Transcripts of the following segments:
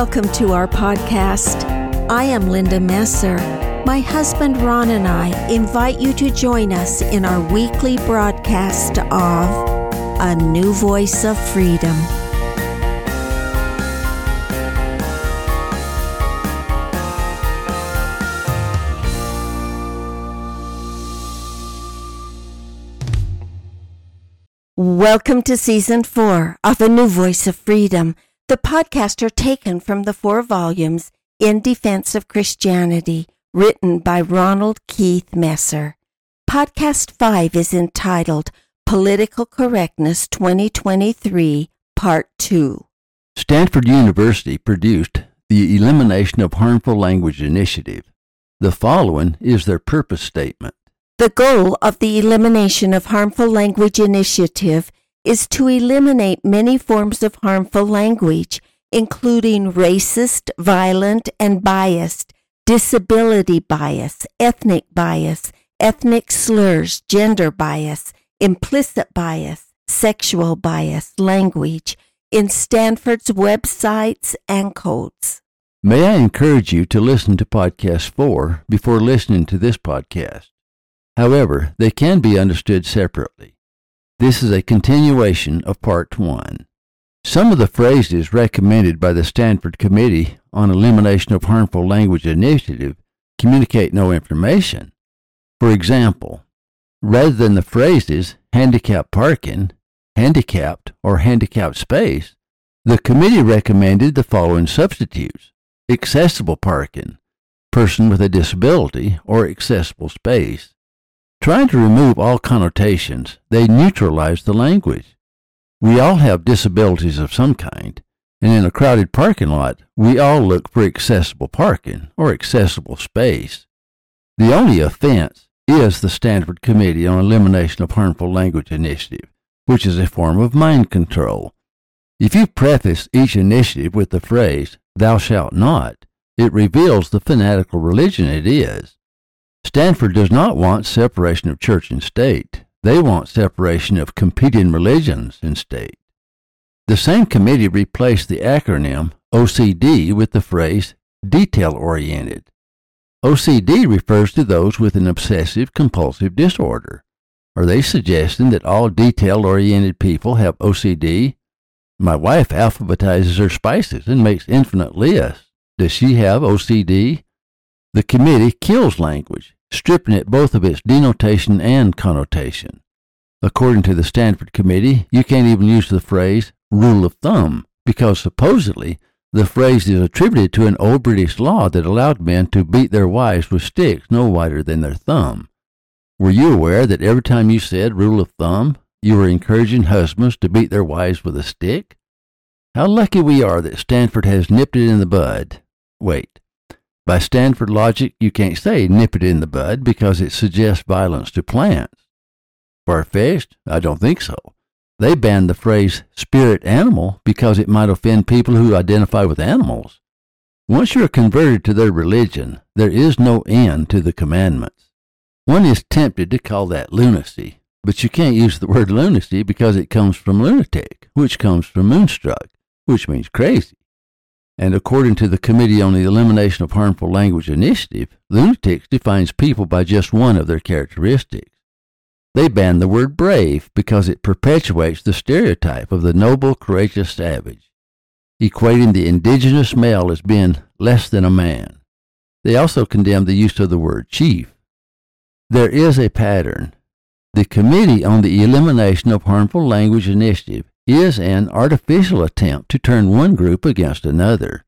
Welcome to our podcast. I am Linda Messer. My husband Ron and I invite you to join us in our weekly broadcast of A New Voice of Freedom. Welcome to season four of A New Voice of Freedom. The podcasts are taken from the four volumes In Defense of Christianity, written by Ronald Keith Messer. Podcast five is entitled Political Correctness 2023, Part 2. Stanford University produced the Elimination of Harmful Language Initiative. The following is their purpose statement. The goal of the Elimination of Harmful Language Initiative is to eliminate many forms of harmful language, including racist, violent, and biased, disability bias, ethnic bias, ethnic slurs, gender bias, implicit bias, sexual bias, language in Stanford's websites and codes. May I encourage you to listen to Podcast 4 before listening to this podcast? However, they can be understood separately. This is a continuation of Part 1. Some of the phrases recommended by the Stanford Committee on Elimination of Harmful Language Initiative communicate no information. For example, rather than the phrases handicapped parking, handicapped, or handicapped space, the committee recommended the following substitutes accessible parking, person with a disability, or accessible space. Trying to remove all connotations, they neutralize the language. We all have disabilities of some kind, and in a crowded parking lot, we all look for accessible parking or accessible space. The only offense is the Stanford Committee on Elimination of Harmful Language Initiative, which is a form of mind control. If you preface each initiative with the phrase, thou shalt not, it reveals the fanatical religion it is. Stanford does not want separation of church and state. They want separation of competing religions and state. The same committee replaced the acronym OCD with the phrase detail oriented. OCD refers to those with an obsessive compulsive disorder. Are they suggesting that all detail oriented people have OCD? My wife alphabetizes her spices and makes infinite lists. Does she have OCD? The committee kills language stripping it both of its denotation and connotation. According to the Stanford Committee, you can't even use the phrase rule of thumb because supposedly the phrase is attributed to an old British law that allowed men to beat their wives with sticks no wider than their thumb. Were you aware that every time you said rule of thumb, you were encouraging husbands to beat their wives with a stick? How lucky we are that Stanford has nipped it in the bud. Wait, by Stanford logic, you can't say nip it in the bud because it suggests violence to plants. Far fetched? I don't think so. They banned the phrase spirit animal because it might offend people who identify with animals. Once you're converted to their religion, there is no end to the commandments. One is tempted to call that lunacy, but you can't use the word lunacy because it comes from lunatic, which comes from moonstruck, which means crazy. And according to the Committee on the Elimination of Harmful Language Initiative, lunatics defines people by just one of their characteristics. They ban the word brave because it perpetuates the stereotype of the noble, courageous savage, equating the indigenous male as being less than a man. They also condemn the use of the word chief. There is a pattern. The Committee on the Elimination of Harmful Language Initiative is an artificial attempt to turn one group against another.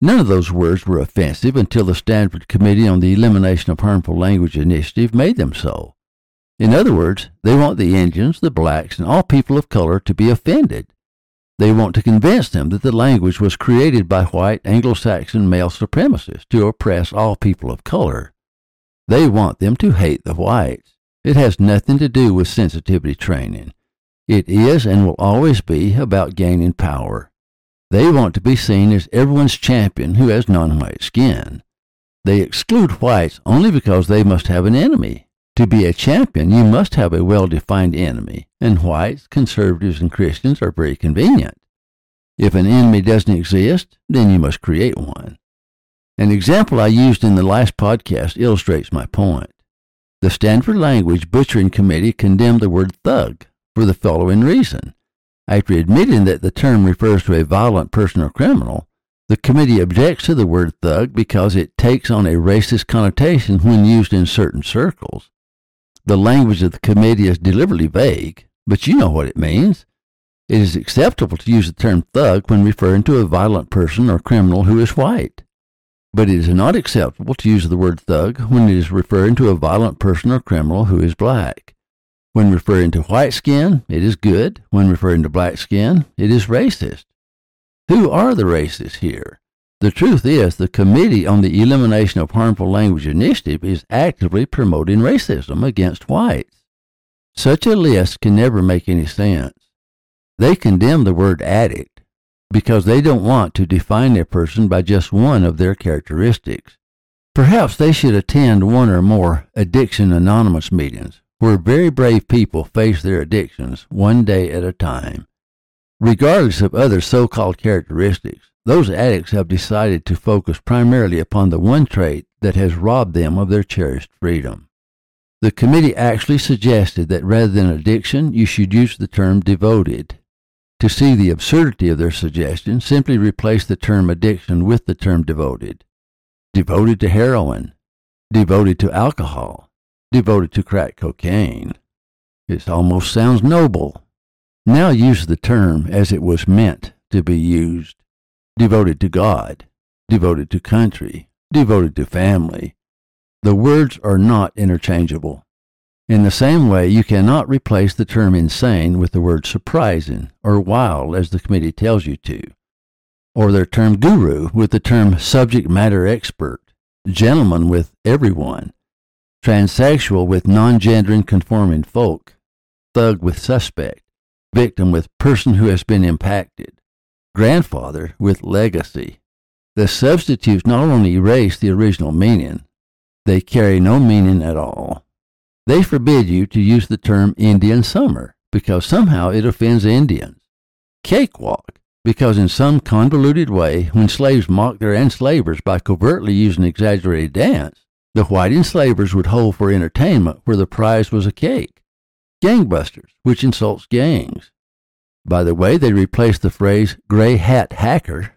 None of those words were offensive until the Stanford Committee on the Elimination of Harmful Language Initiative made them so. In other words, they want the Indians, the blacks, and all people of color to be offended. They want to convince them that the language was created by white Anglo Saxon male supremacists to oppress all people of color. They want them to hate the whites. It has nothing to do with sensitivity training. It is and will always be about gaining power. They want to be seen as everyone's champion who has non white skin. They exclude whites only because they must have an enemy. To be a champion, you must have a well defined enemy, and whites, conservatives, and Christians are very convenient. If an enemy doesn't exist, then you must create one. An example I used in the last podcast illustrates my point. The Stanford Language Butchering Committee condemned the word thug for the following reason. After admitting that the term refers to a violent person or criminal, the committee objects to the word thug because it takes on a racist connotation when used in certain circles. The language of the committee is deliberately vague, but you know what it means. It is acceptable to use the term thug when referring to a violent person or criminal who is white. But it is not acceptable to use the word thug when it is referring to a violent person or criminal who is black. When referring to white skin, it is good. When referring to black skin, it is racist. Who are the racists here? The truth is, the Committee on the Elimination of Harmful Language Initiative is actively promoting racism against whites. Such a list can never make any sense. They condemn the word addict because they don't want to define a person by just one of their characteristics. Perhaps they should attend one or more Addiction Anonymous meetings where very brave people face their addictions one day at a time. Regardless of other so called characteristics, those addicts have decided to focus primarily upon the one trait that has robbed them of their cherished freedom. The committee actually suggested that rather than addiction, you should use the term devoted. To see the absurdity of their suggestion, simply replace the term addiction with the term devoted. Devoted to heroin, devoted to alcohol, devoted to crack cocaine. It almost sounds noble. Now use the term as it was meant to be used devoted to God, devoted to country, devoted to family. The words are not interchangeable. In the same way, you cannot replace the term insane with the word surprising or wild as the committee tells you to, or their term guru with the term subject matter expert, gentleman with everyone, transsexual with non-gendering conforming folk, thug with suspect, victim with person who has been impacted, grandfather with legacy. The substitutes not only erase the original meaning, they carry no meaning at all. They forbid you to use the term Indian summer because somehow it offends Indians. Cakewalk because in some convoluted way, when slaves mocked their enslavers by covertly using exaggerated dance, the white enslavers would hold for entertainment where the prize was a cake. Gangbusters, which insults gangs. By the way, they replaced the phrase gray hat hacker,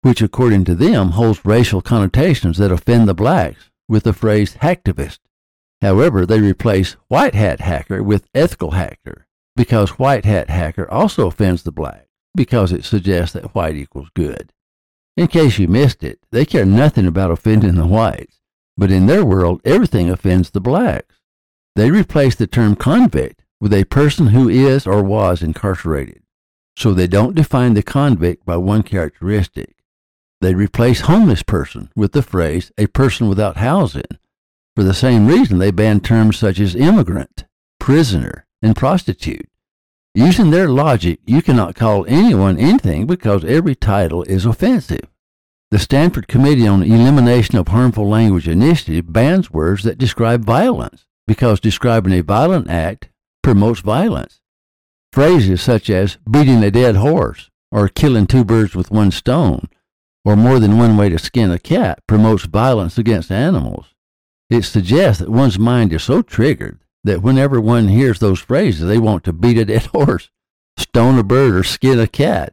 which according to them holds racial connotations that offend the blacks, with the phrase hacktivist. However, they replace white hat hacker with ethical hacker, because white hat hacker also offends the black, because it suggests that white equals good. In case you missed it, they care nothing about offending the whites, but in their world, everything offends the blacks. They replace the term convict with a person who is or was incarcerated. So they don't define the convict by one characteristic. They replace homeless person with the phrase a person without housing. For the same reason, they ban terms such as immigrant, prisoner, and prostitute. Using their logic, you cannot call anyone anything because every title is offensive. The Stanford Committee on Elimination of Harmful Language Initiative bans words that describe violence because describing a violent act promotes violence. Phrases such as beating a dead horse or killing two birds with one stone or more than one way to skin a cat promotes violence against animals. It suggests that one's mind is so triggered that whenever one hears those phrases, they want to beat a dead horse, stone a bird, or skin a cat,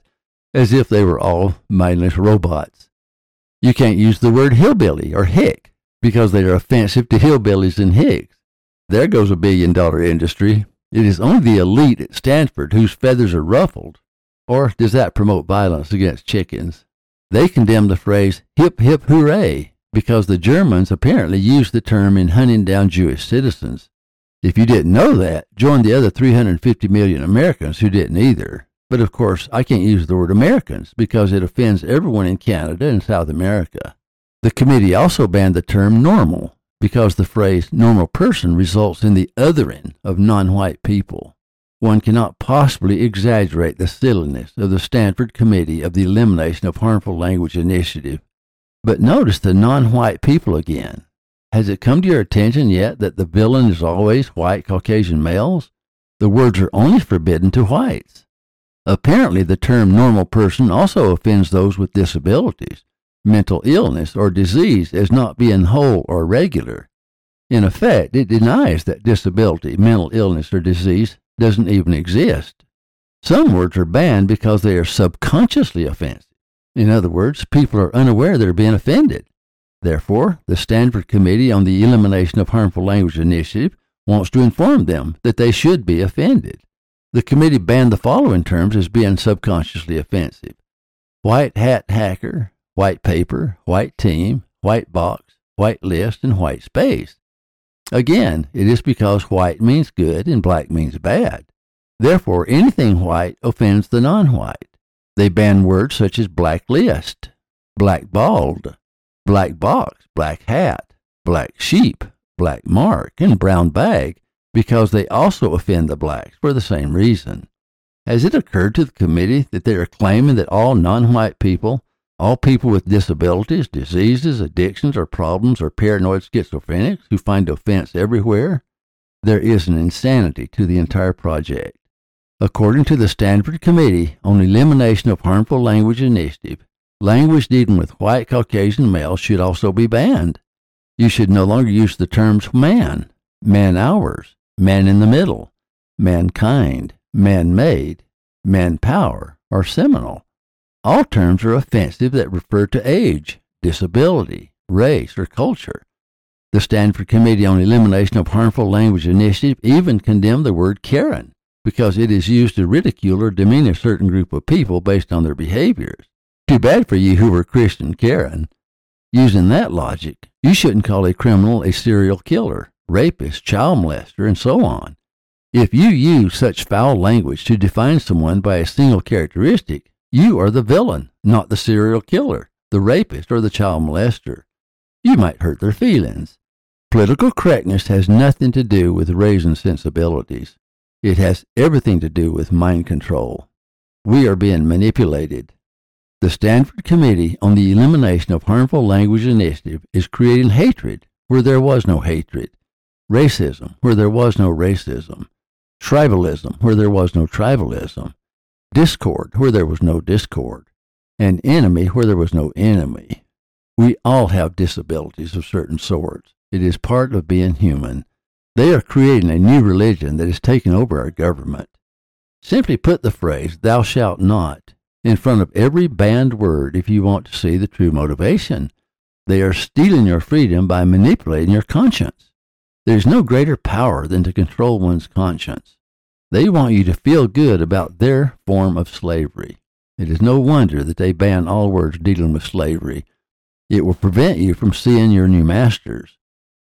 as if they were all mindless robots. You can't use the word hillbilly or hick because they are offensive to hillbillies and hicks. There goes a billion dollar industry. It is only the elite at Stanford whose feathers are ruffled. Or does that promote violence against chickens? They condemn the phrase hip hip hooray because the Germans apparently used the term in hunting down Jewish citizens. If you didn't know that, join the other 350 million Americans who didn't either. But of course, I can't use the word Americans because it offends everyone in Canada and South America. The committee also banned the term normal because the phrase normal person results in the othering of non white people. One cannot possibly exaggerate the silliness of the Stanford Committee of the Elimination of Harmful Language Initiative. But notice the non white people again. Has it come to your attention yet that the villain is always white Caucasian males? The words are only forbidden to whites. Apparently, the term normal person also offends those with disabilities, mental illness, or disease as not being whole or regular. In effect, it denies that disability, mental illness, or disease doesn't even exist. Some words are banned because they are subconsciously offensive. In other words, people are unaware they're being offended. Therefore, the Stanford Committee on the Elimination of Harmful Language Initiative wants to inform them that they should be offended. The committee banned the following terms as being subconsciously offensive white hat hacker, white paper, white team, white box, white list, and white space. Again, it is because white means good and black means bad. Therefore, anything white offends the non white. They ban words such as black list, black ball, black box, black hat, black sheep, black mark, and brown bag because they also offend the blacks for the same reason. Has it occurred to the committee that they are claiming that all non white people, all people with disabilities, diseases, addictions, or problems are paranoid schizophrenics who find offense everywhere? There is an insanity to the entire project. According to the Stanford Committee on Elimination of Harmful Language Initiative, language dealing with white Caucasian males should also be banned. You should no longer use the terms man, man hours, man in the middle, mankind, man made, manpower, or seminal. All terms are offensive that refer to age, disability, race, or culture. The Stanford Committee on Elimination of Harmful Language Initiative even condemned the word Karen because it is used to ridicule or demean a certain group of people based on their behaviors. Too bad for you who were Christian Karen. Using that logic, you shouldn't call a criminal a serial killer, rapist, child molester, and so on. If you use such foul language to define someone by a single characteristic, you are the villain, not the serial killer, the rapist, or the child molester. You might hurt their feelings. Political correctness has nothing to do with raising sensibilities. It has everything to do with mind control. We are being manipulated. The Stanford Committee on the Elimination of Harmful Language Initiative is creating hatred where there was no hatred, racism where there was no racism, tribalism where there was no tribalism, discord where there was no discord, and enemy where there was no enemy. We all have disabilities of certain sorts. It is part of being human. They are creating a new religion that is taking over our government. Simply put the phrase, thou shalt not, in front of every banned word if you want to see the true motivation. They are stealing your freedom by manipulating your conscience. There is no greater power than to control one's conscience. They want you to feel good about their form of slavery. It is no wonder that they ban all words dealing with slavery. It will prevent you from seeing your new masters.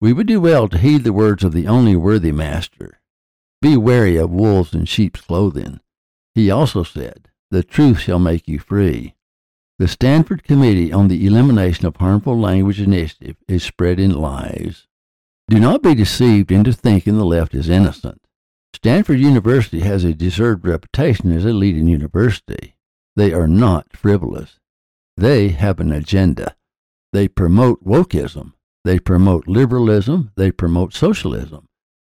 We would do well to heed the words of the only worthy master. Be wary of wolves in sheep's clothing. He also said, The truth shall make you free. The Stanford Committee on the Elimination of Harmful Language Initiative is spreading lies. Do not be deceived into thinking the left is innocent. Stanford University has a deserved reputation as a leading university. They are not frivolous. They have an agenda. They promote wokeism they promote liberalism. They promote socialism.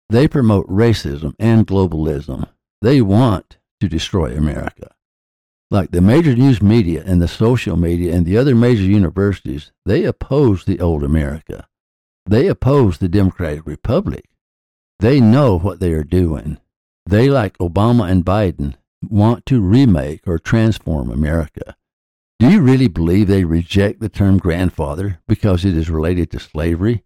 They promote racism and globalism. They want to destroy America. Like the major news media and the social media and the other major universities, they oppose the old America. They oppose the Democratic Republic. They know what they are doing. They, like Obama and Biden, want to remake or transform America. Do you really believe they reject the term grandfather because it is related to slavery?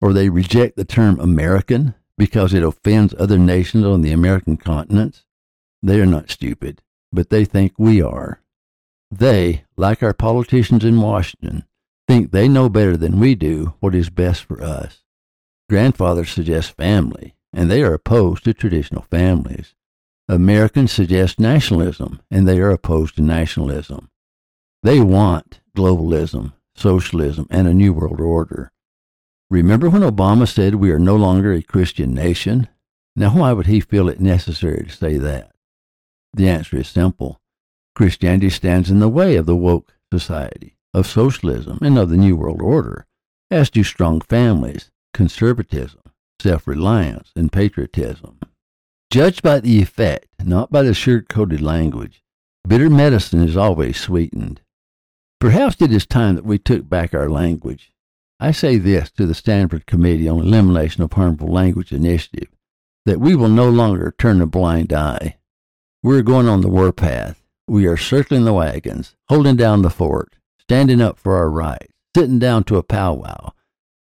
Or they reject the term American because it offends other nations on the American continent? They are not stupid, but they think we are. They, like our politicians in Washington, think they know better than we do what is best for us. Grandfathers suggest family, and they are opposed to traditional families. Americans suggest nationalism, and they are opposed to nationalism. They want globalism, socialism, and a new world order. Remember when Obama said we are no longer a Christian nation? Now, why would he feel it necessary to say that? The answer is simple. Christianity stands in the way of the woke society, of socialism, and of the New World Order, as do strong families, conservatism, self reliance, and patriotism. Judged by the effect not by the sugar coated language. Bitter medicine is always sweetened. Perhaps it is time that we took back our language. I say this to the Stanford Committee on Elimination of Harmful Language Initiative that we will no longer turn a blind eye. We're going on the warpath. We are circling the wagons, holding down the fort, standing up for our rights, sitting down to a powwow,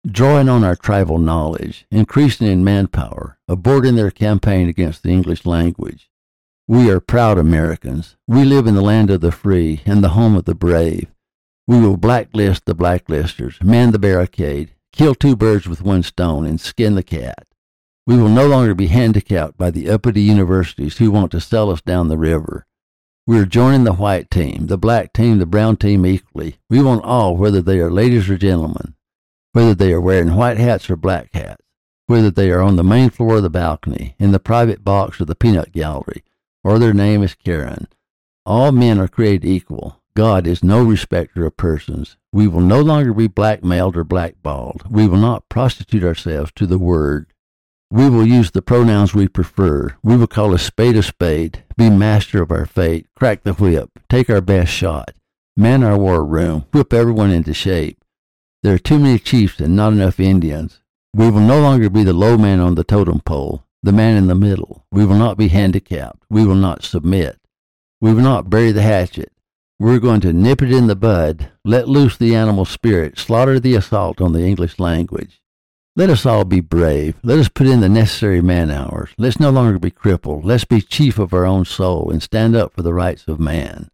drawing on our tribal knowledge, increasing in manpower, aborting their campaign against the English language. We are proud Americans. We live in the land of the free and the home of the brave. We will blacklist the blacklisters, man the barricade, kill two birds with one stone, and skin the cat. We will no longer be handicapped by the uppity universities who want to sell us down the river. We are joining the white team, the black team, the brown team equally. We want all, whether they are ladies or gentlemen, whether they are wearing white hats or black hats, whether they are on the main floor of the balcony, in the private box or the peanut gallery, or their name is Karen. All men are created equal. God is no respecter of persons. We will no longer be blackmailed or blackballed. We will not prostitute ourselves to the word. We will use the pronouns we prefer. We will call a spade a spade, be master of our fate, crack the whip, take our best shot, man our war room, whip everyone into shape. There are too many chiefs and not enough Indians. We will no longer be the low man on the totem pole, the man in the middle. We will not be handicapped. We will not submit. We will not bury the hatchet. We're going to nip it in the bud, let loose the animal spirit, slaughter the assault on the English language. Let us all be brave. Let us put in the necessary man hours. Let's no longer be crippled. Let's be chief of our own soul and stand up for the rights of man.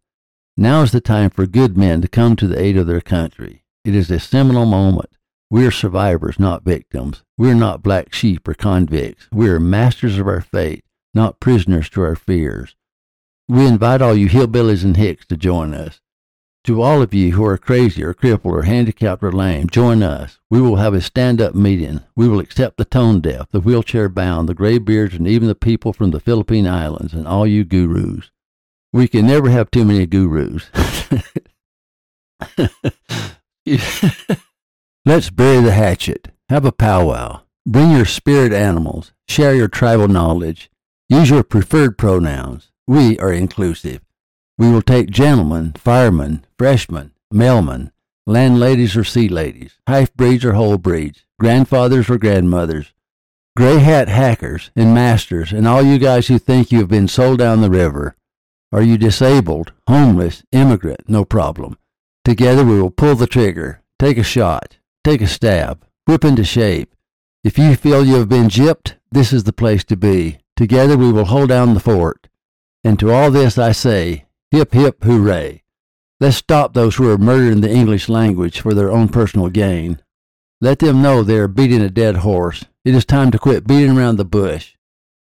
Now is the time for good men to come to the aid of their country. It is a seminal moment. We are survivors, not victims. We are not black sheep or convicts. We are masters of our fate, not prisoners to our fears. We invite all you hillbillies and hicks to join us. To all of you who are crazy or crippled or handicapped or lame, join us. We will have a stand up meeting. We will accept the tone deaf, the wheelchair bound, the graybeards, and even the people from the Philippine Islands and all you gurus. We can never have too many gurus. Let's bury the hatchet. Have a powwow. Bring your spirit animals. Share your tribal knowledge. Use your preferred pronouns. We are inclusive. We will take gentlemen, firemen, freshmen, mailmen, landladies or sea ladies, half breeds or whole breeds, grandfathers or grandmothers, gray hat hackers and masters, and all you guys who think you have been sold down the river. Are you disabled, homeless, immigrant? No problem. Together we will pull the trigger, take a shot, take a stab, whip into shape. If you feel you have been gypped, this is the place to be. Together we will hold down the fort. And to all this I say, Hip, hip, hooray. Let's stop those who are murdering the English language for their own personal gain. Let them know they are beating a dead horse. It is time to quit beating around the bush.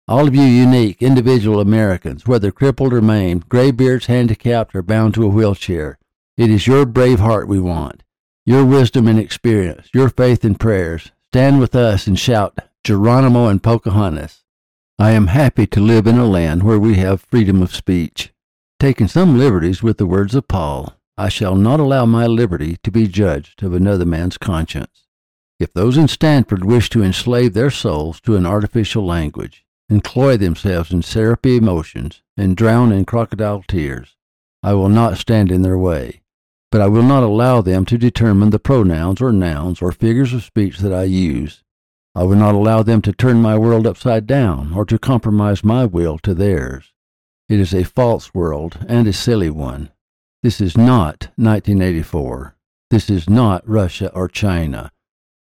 All of you unique, individual Americans, whether crippled or maimed, graybeards, handicapped, or bound to a wheelchair, it is your brave heart we want, your wisdom and experience, your faith and prayers. Stand with us and shout, Geronimo and Pocahontas. I am happy to live in a land where we have freedom of speech taken some liberties with the words of Paul I shall not allow my liberty to be judged of another man's conscience. If those in Stanford wish to enslave their souls to an artificial language, cloy themselves in syrupy emotions, and drown in crocodile tears, I will not stand in their way. But I will not allow them to determine the pronouns or nouns or figures of speech that I use. I will not allow them to turn my world upside down or to compromise my will to theirs. It is a false world and a silly one. This is not 1984. This is not Russia or China.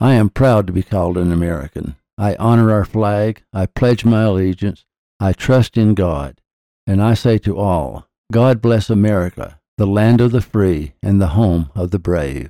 I am proud to be called an American. I honor our flag. I pledge my allegiance. I trust in God. And I say to all, God bless America, the land of the free and the home of the brave.